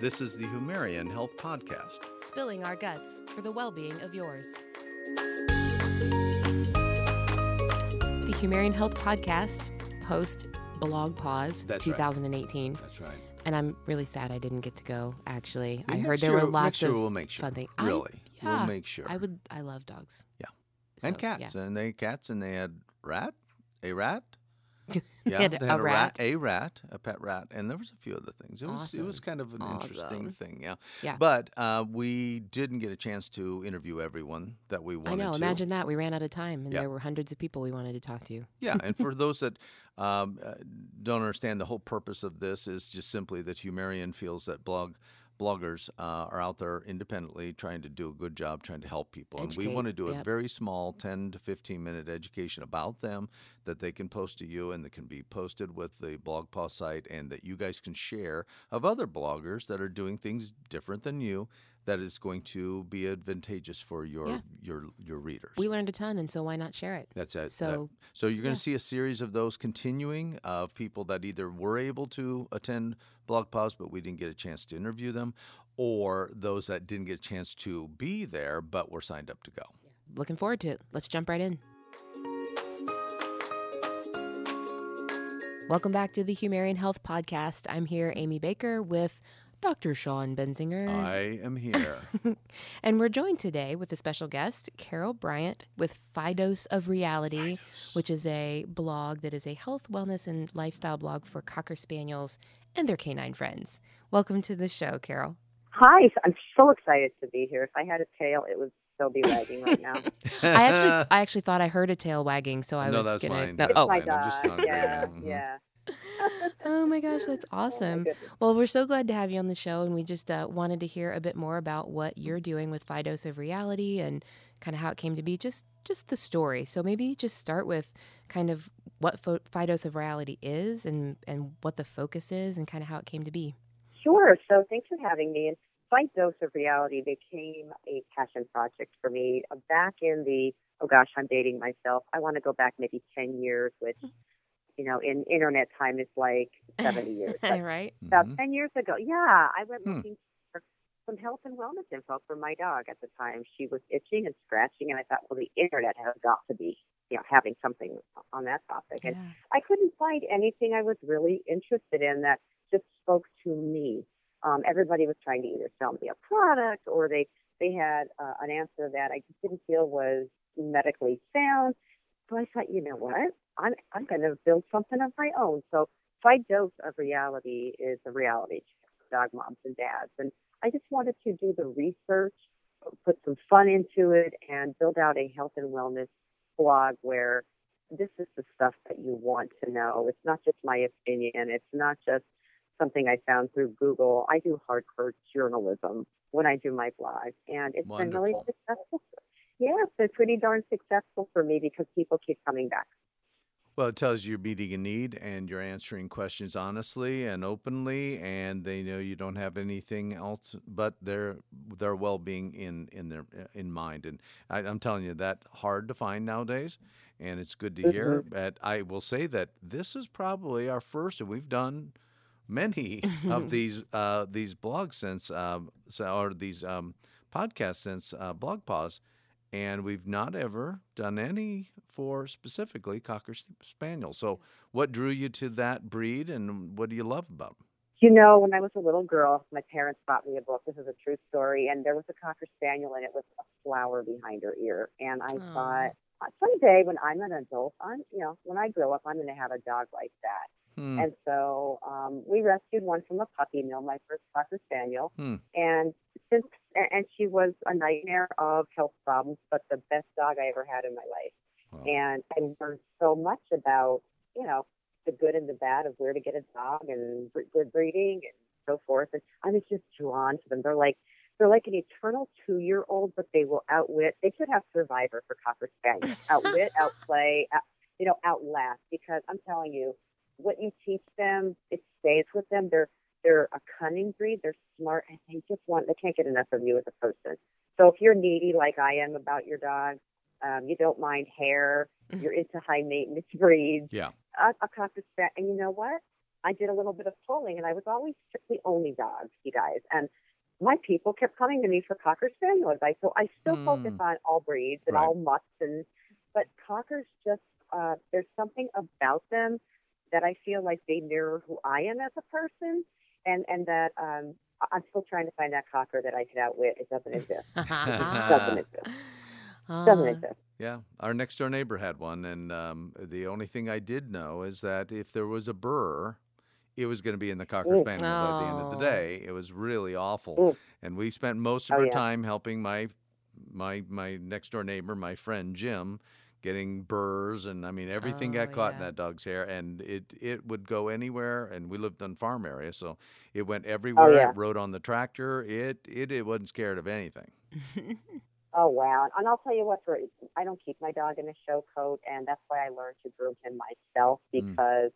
This is the Humarian Health Podcast. Spilling our guts for the well being of yours. The Humarian Health Podcast post BlogPaws That's right. 2018. That's right. And I'm really sad I didn't get to go, actually. I heard next there were lots year of we'll make sure. fun things. I- Really, we'll make sure. I would. I love dogs. Yeah. So, and cats, yeah. and they cats, and they had rat, a rat. They Yeah, had they a had rat. a rat, a pet rat, and there was a few other things. It was it was kind of an interesting thing, yeah. Yeah. But uh, we didn't get a chance to interview everyone that we wanted I know. to. Imagine that. We ran out of time, and Yeah. there were hundreds of people we wanted to talk to. Yeah, and for those that um, uh, don't understand, the whole purpose of this is just simply that Humarian feels that blog bloggers uh, are out there independently trying to do a good job trying to help people. And we want to do a very small 10 to 15 minute education about them that they can post to you and that can be posted with the blog post site and that you guys can share of other bloggers that are doing things different than you that is going to be advantageous for your Yeah. your your readers We learned a ton, and so why not share it? that's it. That- So, so you're going yeah. to see a series of those continuing of people that either were able to attend BlogPaws but we didn't get a chance to interview them, or those that didn't get a chance to be there but were signed up to go. looking forward to it. Let's jump right in. Welcome back to the Humarian Health Podcast. I'm here, Amy Baker, with Dr. Sean Benzinger. I am here. And we're joined today with a special guest, Carol Bryant, with Fidose of Reality, which is a blog that is a health, wellness, and lifestyle blog for Cocker Spaniels and their canine friends. Welcome to the show, Carol. Hi, I'm so excited to be here. If I had a tail, it would still be wagging right now. I actually, I actually thought I heard a tail wagging, so I no, was that's gonna. mine. No, That's oh, my mine. I'm just dog. hungry. Yeah, yeah. Oh my gosh, that's Oh, awesome. goodness. Well, we're so glad to have you on the show, and we just uh, wanted to hear a bit more about what you're doing with Fidose of Reality and kind of how it came to be. Just, just the story. So maybe just start with kind of what Fo- Fidose of Reality is, and and what the focus is, and kind of how it came to be. Sure. So thanks for having me. And Fidose of Reality became a passion project for me uh, back in the, oh gosh, I'm dating myself. I want to go back maybe 10 years, which, you know, in internet time is like 70 years. Right? about Mhm. 10 years ago, yeah, I went Hmm. looking for some health and wellness info for my dog at the time. She was itching and scratching, and I thought, well, the internet has got to be, you know, having something on that topic. And I couldn't find anything I was really interested in that just spoke to me. Um, everybody was trying to either sell me a product or they they had uh, an answer that I just didn't feel was medically sound. So I thought, you know what? I'm I'm going to build something of my own. So Fidose of Reality is a reality check for dog moms and dads, and I just wanted to do the research, put some fun into it, and build out a health and wellness blog where this is the stuff that you want to know. It's not just my opinion. It's not just something I found through Google. I do hardcore journalism when I do my blog, and it's been really successful. Yeah, it's been pretty darn successful for me because people keep coming back. Well, it tells you you're meeting a need and you're answering questions honestly and openly, and they know you don't have anything else but their their well-being in in their in mind. And I, I'm telling you that hard to find nowadays, and it's good to hear. But I will say that this is probably our first, and we've done many of these uh, these blogs since so, or these um, podcasts since uh, BlogPaws, and we've not ever done any for specifically Cocker spaniels. So, what drew you to that breed, and what do you love about them? You know, when I was a little girl, my parents bought me a book. This is a true story, and there was a cocker spaniel, and it was a flower behind her ear. And I Aw. thought, uh, someday when I'm an adult, I'm, you know, when I grow up, I'm going to have a dog like that. Hmm. And so um, we rescued one from a puppy mill, my first cocker spaniel. Hmm. And since, a- and she was a nightmare of health problems, but the best dog I ever had in my life. Wow. And I learned so much about, you know, the good and the bad of where to get a dog and good breeding and so forth. And I was just drawn to them. They're like they're like an eternal two year old, but they will outwit. They should have Survivor for Cocker Spaniels. Outwit, outplay, out, you know, outlast. Because I'm telling you, what you teach them, it stays with them. They're they're a cunning breed. They're smart, and they just want. They can't get enough of you as a person. So if you're needy like I am about your dog, um, you don't mind hair, you're into high maintenance breeds Yeah. a, a cocker spaniel, and you know what? I did a little bit of polling, and I was always strictly only dogs, you guys. And my people kept coming to me for cocker spaniel advice. So I still focus Mm. on all breeds and Right. all mutts, and but cockers just uh, there's something about them that I feel like they mirror who I am as a person, and and that um, I- I'm still trying to find that cocker that I could outwit. It doesn't exist. It doesn't exist. Doesn't Ah, exist. Yeah, our next door neighbor had one, and um, the only thing I did know is that if there was a burr, it was going to be in the cocker Mm. spaniel by the end of the Oh. day. It was really awful, Mm. and we spent most of Oh, our yeah. time helping my my my next door neighbor, my friend Jim, getting burrs, and I mean everything got Oh, caught in that dog's hair, and it it would go anywhere. And we lived on farm area, so it went everywhere. Oh, yeah. It rode on the tractor. It it it wasn't scared of anything. Oh wow! And I'll tell you what, for I don't keep my dog in a show coat, and that's why I learned to groom him myself Mm. because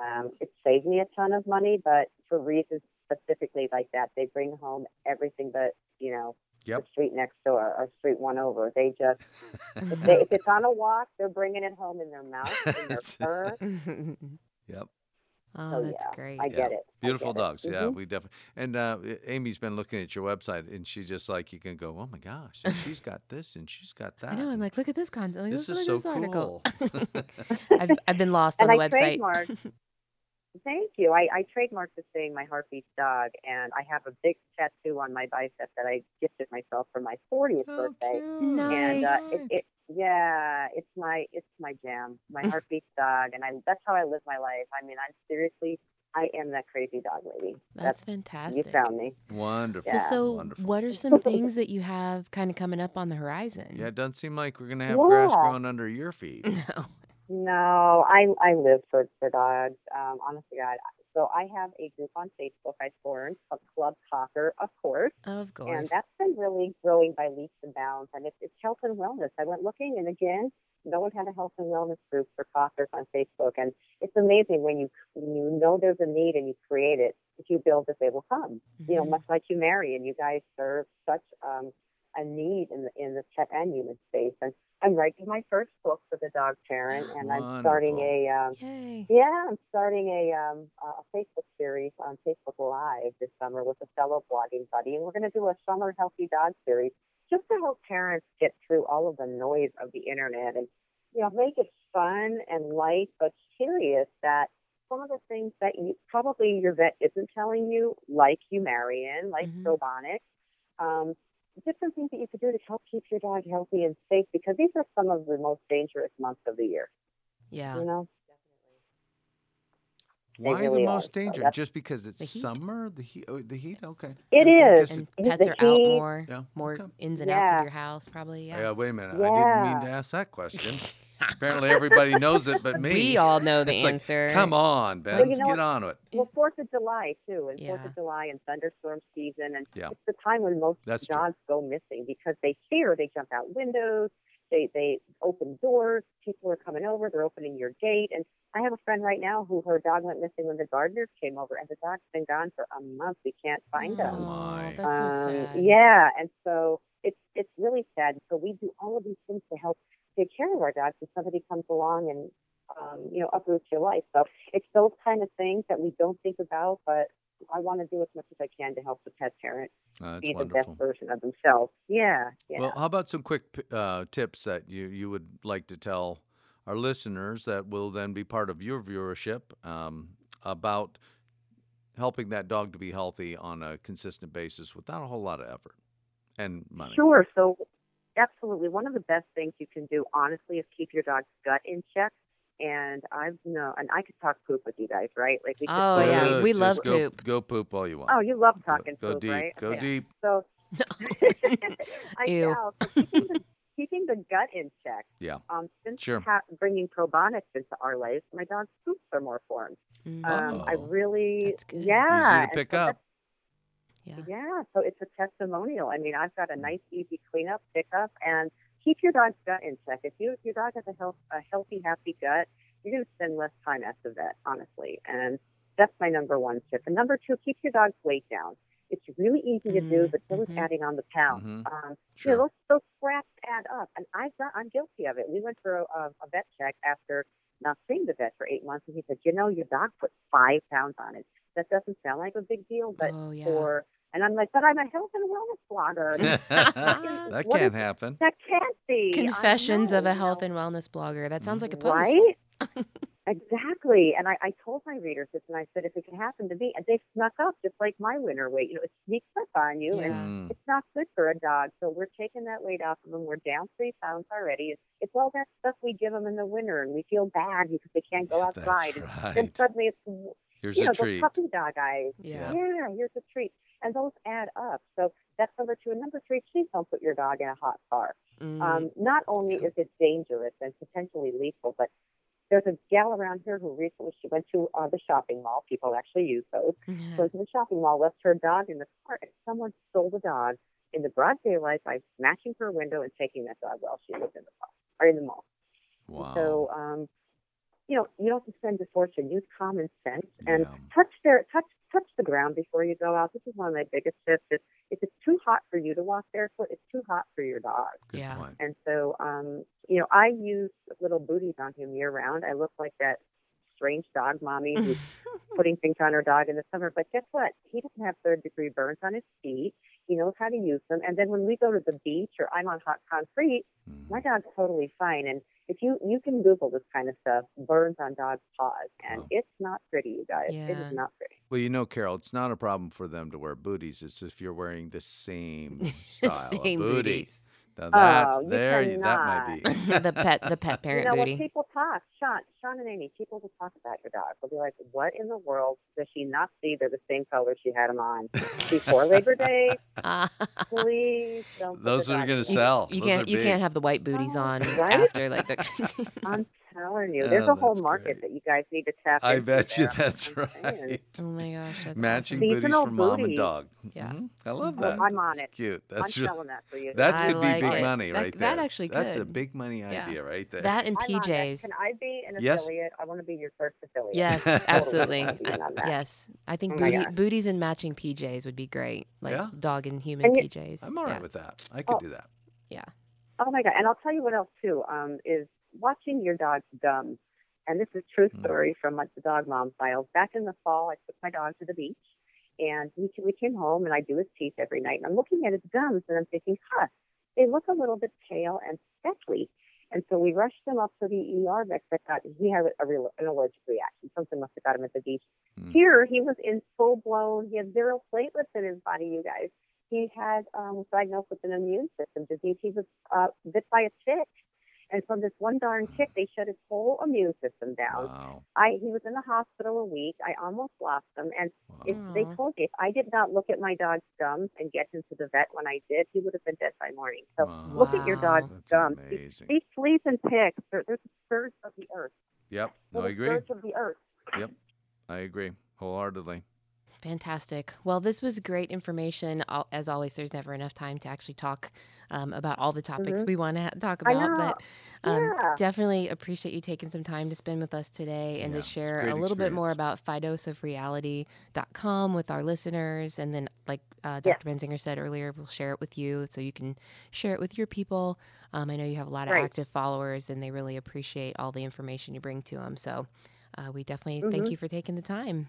um, it saved me a ton of money. But for reasons specifically like that, they bring home everything but you know Yep. the street next door or street one over. They just if, they, if it's on a walk, they're bringing it home in their mouth, in their fur. Yep. oh, So that's yeah, great. I Yeah. get it. Beautiful get it. dogs. Yeah, Mhm. we definitely. And uh, Amy's been looking at your website, and she just like you can go, oh my gosh, she's got this and she's got that. I know. I'm like, look at this content. Like, this look is at so this cool. I've I've been lost on And the I website. Trademarked. Thank you. I, I trademarked the saying "My Heartbeat Dog," and I have a big tattoo on my bicep that I gifted myself for my 40th Oh, birthday. cute. And uh, Nice. it, it, yeah, it's my it's my jam, my heartbeat dog, and I that's how I live my life. I mean, I'm seriously, I am that crazy dog lady. That's you fantastic. You found me. Wonderful. Yeah. So, Wonderful. what are some things that you have kind of coming up on the horizon? Yeah, it doesn't seem like we're gonna have grass Yeah. growing under your feet. No. No, I I live for for dogs. Um, honestly, God. So I have a group on Facebook I formed called Club Cocker, of course. Of course. and that's been really growing by leaps and bounds. And it's, it's health and wellness. I went looking, and again, no one had a health and wellness group for cockers on Facebook. And it's amazing when you when you know there's a need and you create it. If you build it, they will come. You know, Mhm. much like Humarian, and you guys serve such um, a need in the in the pet and human space. And I'm writing my first book for the dog parent, and I'm starting a um, yeah, I'm starting a um a Facebook series on Facebook Live this summer with a fellow blogging buddy, and we're going to do a summer healthy dog series just to help parents get through all of the noise of the internet and you know make it fun and light but serious. That some of the things that you probably your vet isn't telling you, like Humarian, like Mhm. probiotics, um, different things that you could do to help keep your dog healthy and safe because these are some of the most dangerous months of the year. Yeah. You know. Why really the most So danger? that's- Just because it's The summer? The heat? Oh, the heat? Okay. It I- I is. And it- pets the are out heat- more, Yeah, more okay. ins and outs of your house, probably. Yeah. Yeah. wait a minute. I didn't mean to ask that question. Apparently, everybody knows it, but me. We all know the It's like, answer. Come on, Ben. Well, you let's know get what? on with it. Well, Fourth of July too, and Fourth of July and thunderstorm season, and Yeah. it's the time when most That's true. dogs go missing because they fear. They jump out windows. They they open doors. People are coming over. They're opening your gate. And I have a friend right now who her dog went missing when the gardeners came over, and the dog's been gone for a month. We can't find him. Oh, my. that's so Um, sad. Yeah, and so it's it's really sad. So we do all of these things to help take care of our dogs. If somebody comes along and um, you know uproots your life, so it's those kind of things that we don't think about, but I want to do as much as I can to help the pet parent Uh, be the wonderful. best version of themselves. Yeah, yeah. Well, how about some quick uh, tips that you, you would like to tell our listeners that will then be part of your viewership um, about helping that dog to be healthy on a consistent basis without a whole lot of effort and money? Sure. So, absolutely, one of the best things you can do, honestly, is keep your dog's gut in check. And I've no, and I could talk poop with you guys, right? Like we could Oh, play yeah. games. We love go, poop. Go poop all you want. Oh, you love Go- talking go, poop, deep. right? Go Okay. deep. So, I Ew. know. Keeping, the, keeping the gut in check. Yeah. Um, since Sure. ha- bringing probiotics into our life, my dog's poops are more formed. Mm, Um, I Uh-oh. really, That's good. yeah. Easy to pick so up. yeah. Yeah, so it's a testimonial. I mean, I've Mm. got a nice, easy cleanup, pickup, and keep your dog's gut in check. If you if your dog has a health a healthy, happy gut, you're going to spend less time at the vet, honestly. And that's my number one tip. And number two, keep your dog's weight down. It's really easy to do, Mm, but so is mhm. adding on the pounds. Mhm. Um, Sure. you know, those, those scraps add up, and I've got, I'm guilty of it. We went for a, a, a vet check after not seeing the vet for eight months, and he said, "You know, your dog put five pounds on it. That doesn't sound like a big deal, but oh yeah. for..." And I'm like, "But I'm a health and wellness blogger. that What can't is- happen. that can't be." I Confessions of a health and wellness blogger. That sounds like a post. Right? exactly. And I, I told my readers this, and I said, if it can happen to me, and they snuck up just like my winter weight. You know, it sneaks up on you, and Yeah. Mm. it's not good for a dog. So we're taking that weight off of them. We're down three pounds already. It's, it's all that stuff we give them in the winter, and we feel bad because they can't go outside. That's And then suddenly it's Here's you a know treat. those puppy dog eyes. Yeah. Yeah, here's a treat. And those add up. So that's number two. And number three, please don't put your dog in a hot car. Mm. Um, not only is it dangerous and potentially lethal, but there's a gal around here who recently she went to uh, the shopping mall. People actually use those. Yeah. Goes to the shopping mall, left her dog in the car, and someone stole the dog in the broad daylight by smashing her window and taking that dog while she was in the car or in the mall. Wow. So, um, you know, you don't have to spend a fortune. Use common sense and Yeah. touch their touch touch the ground before you go out. This is one of my biggest tips. Is if it's too hot for you to walk barefoot, it's too hot for your dog. Good Yeah. point. And so, um, you know, I use little booties on him year round. I look like that strange dog mommy who's putting things on her dog in the summer. But guess what? He doesn't have third degree burns on his feet. He knows how to use them. And then when we go to the beach or I'm on hot concrete, my mm-hmm. dog's totally fine. And if you you can Google this kind of stuff, burns on dog's paws, and Wow. it's not pretty, you guys. It Yeah. is not pretty. Well, you know, Carol, it's not a problem for them to wear booties. It's if you're wearing the same style Same of booty. booties. Now that's Oh, you there. you- That might be. the pet the pet parent you know, booty. when people talk, Sean, Sean and Amy, people will talk about your dog. They'll be like, "What in the world does she not see? They're the same color she had them on before Labor Day. Ah. Please don't." Those are going to sell. you Those can't you big. can't have the white booties Oh, on right? after like the I'm telling you, there's Oh, a whole market great. that you guys need to tap into. I into bet you there. that's I'm saying. right. Oh my gosh, that's Matching awesome. booties Seasonal for mom and dog. Yeah. Mhm. I love Oh, that. I'm on That's it. cute. I'm That's really, selling that for you. that's I could be big it. money That- right that there. actually That's a big money Yeah. idea right there. That and I'm on that. PJs. Can I be an Yes. affiliate? I want to be your first affiliate. Yes, absolutely. wanna be in on that. Yes, I think Oh booty, booties and matching PJs would be great, like Yeah. dog and human And you- PJs. I'm all right with that. I could Oh. do that. Yeah. Oh my god! And I'll tell you what else too. Um, is watching your dog's gums. And this is true Mm. story from like the dog mom files. Back in the fall, I took my dog to the beach, and we we came home, and I do his teeth every night. And I'm looking at his gums, and I'm thinking, huh, they look a little bit pale and speckly. And so we rushed him up to the ER vet that got he had a real an allergic reaction. Something must have got him at the beach. Mm. Here he was in full blown. He had zero platelets in his body. You guys. He had um, was diagnosed with an immune system disease. He was uh, bit by a tick, and from this one darn tick, they shut his whole immune system down. Wow. I he was in the hospital a week. I almost lost him, and wow. if they told you if I did not look at my dog's gums and get him to the vet when I did, he would have been dead by morning. So Wow. look at your dog's That's gums. These- amazing. These fleas and ticks, they're, they're the scourge of the earth. Yep. No, I agree. scourge of the earth. Yep, I agree wholeheartedly. Fantastic. Well, this was great information. As always, there's never enough time to actually talk um, about all the topics Mhm. we want to talk about, but um, Yeah. definitely appreciate you taking some time to spend with us today and Yeah, to it's a share a little bit more about fidoseofreality.com with our listeners. And then, like uh, Yeah. Dr. Benzinger said earlier, we'll share it with you so you can share it with your people. Um, I know you have a lot of Right. active followers and they really appreciate all the information you bring to them. So uh, we definitely Mhm. thank you for taking the time.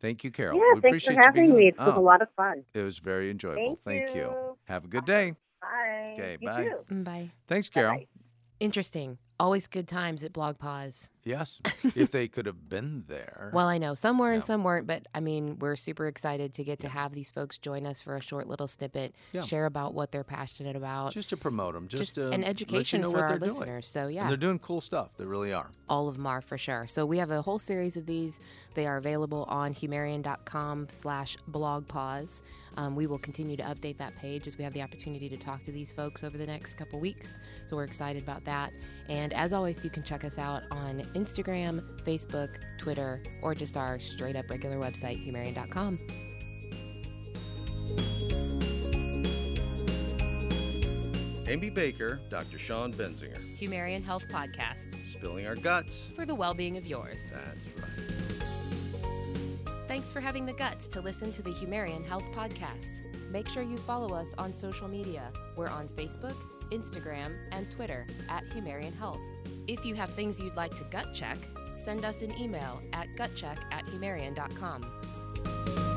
Thank you, Carol. Yeah, we thanks for appreciate you having me. on. It was a Oh, lot of fun. it was very enjoyable. Thank you. you. Have a good day. Bye. Okay, You bye. too. Mm, Bye. Thanks, Carol. Bye-bye. Interesting. Always good times at BlogPaws. Yes. if they could have been there. Well, I know some were and some weren't, but I mean, we're super excited to get to have these folks join us for a short little snippet, Yeah. share about what they're passionate about, just to promote them, just, just to an let you education know for our they're doing. listeners. So And yeah, they're doing cool stuff. They really are. all of them are for sure. So we have a whole series of these. They are available on humarian.com slash BlogPaws. Um, we will continue to update that page as we have the opportunity to talk to these folks over the next couple weeks. So we're excited about that. And as always, you can check us out on Instagram, Facebook, Twitter, or just our straight up regular website, humarian.com. Amy Baker, Dr. Sean Benzinger, Humarian Health Podcast spilling our guts. for the well being of yours. That's right. Thanks for having the guts to listen to the Humarian Health Podcast. Make sure you follow us on social media. We're on Facebook, Instagram, and Twitter at Humarian Health. If you have things you'd like to gut check, send us an email at gutcheck at humarian.com.